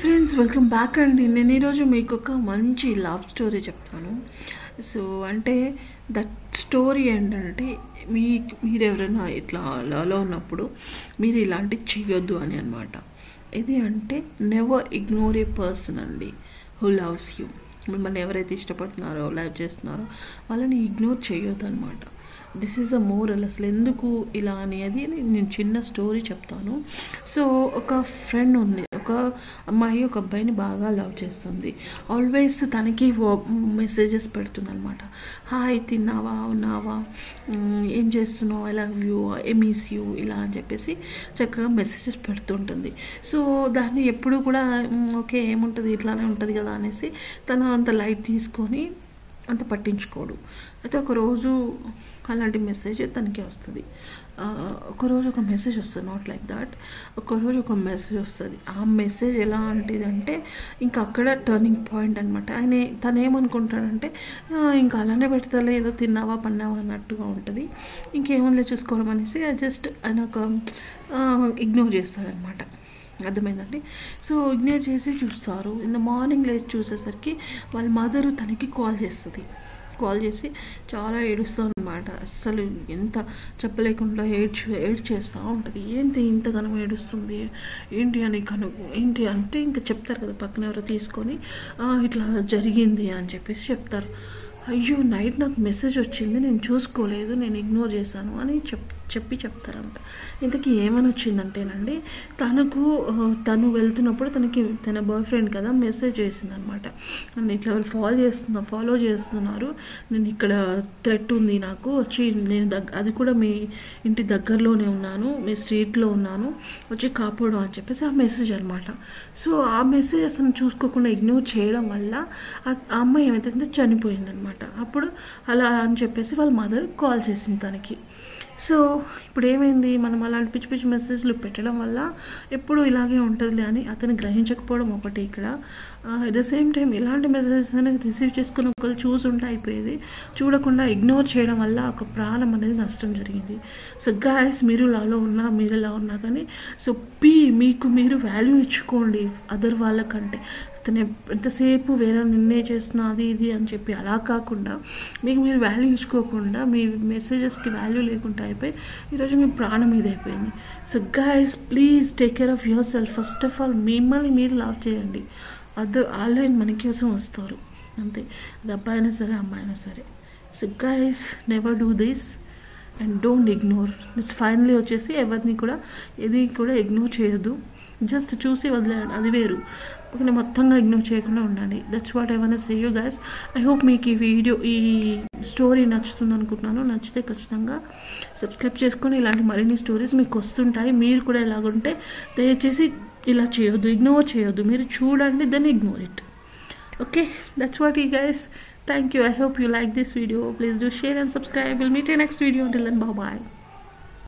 Friends welcome back అండి. నేను ఈరోజు మీకు ఒక మంచి లవ్ స్టోరీ చెప్తాను. సో అంటే దట్ స్టోరీ ఏంటంటే మీ మీరు ఎవరైనా ఇట్లా లవ్లో ఉన్నప్పుడు మీరు ఇలాంటివి చేయొద్దు అని అనమాట ఇది అంటే నెవర్ ఇగ్నోర్ ఏ పర్సన్ అండి హూ లవ్స్ యూ మిమ్మల్ని ఎవరైతే ఇష్టపడుతున్నారో లవ్ చేస్తున్నారో వాళ్ళని ఇగ్నోర్ చేయొద్దు అనమాట దిస్ ఈజ్ అ మోరల్ అసలు ఎందుకు ఇలా అనేది నేను చిన్న స్టోరీ చెప్తాను. సో ఒక ఫ్రెండ్ ఉంది. ఒక అమ్మాయి ఒక అబ్బాయిని బాగా లవ్ చేస్తుంది. ఆల్వేస్ తనకి మెసేజెస్ పెడుతుంది అనమాట హాయ్ తిన్నావా? ఉన్నావా? ఏం చేస్తున్నావు? I love you I miss you ఇలా అని చెప్పేసి చక్కగా మెసేజెస్ పెడుతుంటుంది. సో దాన్ని ఎప్పుడు కూడా ఓకే ఏముంటుంది? ఇట్లానే ఉంటుంది కదా అనేసి తను అంత లైట్ తీసుకొని అంత పట్టించుకోడు. అయితే ఒకరోజు అలాంటి మెసేజ్ తనకి వస్తుంది. ఒకరోజు ఒక మెసేజ్ వస్తుంది నాట్ లైక్ దాట్ ఒకరోజు ఒక మెసేజ్ వస్తుంది. ఆ మెసేజ్ ఎలా అంటే ఇంకా అక్కడ టర్నింగ్ పాయింట్ అనమాట ఆయన తను ఏమనుకుంటాడంటే ఇంకా అలానే పెడతాలే ఏదో తిన్నావా పన్నావా అన్నట్టుగా ఉంటుంది. ఇంకేముందో చూసుకోవడం అనేసి జస్ట్ ఆయన ఒక ఇగ్నోర్ చేస్తాడనమాట అర్థమైందండి. సో ఇగ్నోర్ చేసి చూస్తారు. ఇన్ ద మార్నింగ్ లేచి చూసేసరికి వాళ్ళ మదరు తనకి కాల్ చేస్తుంది. కాల్ చేసి చాలా ఏడుస్తుంది అనమాట అస్సలు ఎంత చెప్పలేకుండా ఏడ్చు ఏడ్చేస్తూ ఉంటుంది. ఏంటి ఇంతగానం ఏడుస్తుంది? ఏంటి అని కనుగు ఏంటి అంటే ఇంకా చెప్తారు కదా పక్కన ఎవరో తీసుకొని ఇట్లా జరిగింది అని చెప్పేసి చెప్తారు. అయ్యో నైట్ నాకు మెసేజ్ వచ్చింది. నేను చూసుకోలేదు. నేను ఇగ్నోర్ చేశాను అని చెప్తాను చెప్పి చెప్తారంట. ఇంతకీ ఏమని వచ్చిందంటేనండి తనకు తను వెళ్తున్నప్పుడు తనకి తన బాయ్ ఫ్రెండ్ కదా మెసేజ్ చేసిందనమాట. నన్ను ఇట్లా వాళ్ళు ఫాలో చేస్తున్నా ఫాలో చేస్తున్నారు. నేను ఇక్కడ థ్రెట్ ఉంది నాకు వచ్చి నేను దగ్గ అది కూడా మీ ఇంటి దగ్గరలోనే ఉన్నాను మీ స్ట్రీట్లో ఉన్నాను వచ్చి కాపాడు అని చెప్పేసి ఆ మెసేజ్ అనమాట. సో ఆ మెసేజ్ అసలు చూసుకోకుండా ఇగ్నోర్ చేయడం వల్ల ఆ అమ్మాయి ఏమైతే చనిపోయిందనమాట. అప్పుడు అలా అని చెప్పేసి వాళ్ళ మదర్ కాల్ చేసింది తనకి. సో ఇప్పుడు ఏమైంది మనం అలాంటి పిచ్చి పిచ్చి మెసేజ్లు పెట్టడం వల్ల ఎప్పుడు ఇలాగే ఉంటుంది అని అతను గ్రహించకపోవడం ఒకటి ఇక్కడ. అట్ ద సేమ్ టైం ఇలాంటి మెసేజెస్ అనేది రిసీవ్ చేసుకుని ఒకళ్ళు చూసుంటే అయిపోయేది. చూడకుండా ఇగ్నోర్ చేయడం వల్ల ఒక ప్రాణం అనేది నష్టం జరిగింది. సో గాయస్ మీరు లాలో ఉన్నా మీరు ఎలా ఉన్నా కానీ సో పీ మీకు మీరు వాల్యూ ఇచ్చుకోండి అదర్ వాళ్ళకంటే. అతను ఎంతసేపు వేరే నిన్నే చేస్తున్నా అది ఇది అని చెప్పి అలా కాకుండా మీకు మీరు వాల్యూ ఇచ్చుకోకుండా మీ మెసేజెస్కి వాల్యూ లేకుండా అయిపోయి ఈరోజు మీ ప్రాణం మీద అయిపోయింది. So guys please take care of yourself first of all మిమ్మల్ని మీరు లవ్ చేయండి. అది ఆన్లైన్ మన కోసం వస్తారు. అంతే. అది అబ్బాయి అయినా సరే అమ్మాయి అయినా సరే. So guys never do this and don't ignore it's finally వచ్చేసి ఎవరిని కూడా ఏది కూడా ఇగ్నోర్ చేయొద్దు. జస్ట్ చూసి వదిలేయండి అది వేరు. ఓకే మొత్తంగా ఇగ్నోర్ చేయకుండా ఉండండి. That's what I want say you guys I hope మీకు ఈ వీడియో ఈ స్టోరీ నచ్చుతుంది అనుకుంటున్నాను. నచ్చితే ఖచ్చితంగా సబ్స్క్రైబ్ చేసుకొని ఇలాంటి మరిన్ని స్టోరీస్ మీకు వస్తుంటాయి. మీరు కూడా ఎలాగుంటే దయచేసి ఇలా చేయొద్దు ఇగ్నోర్ చేయొద్దు. మీరు చూడండి then ignore it okay that's what ఈ guys thank you I hope you like this video please do share and subscribe will meet a next video until then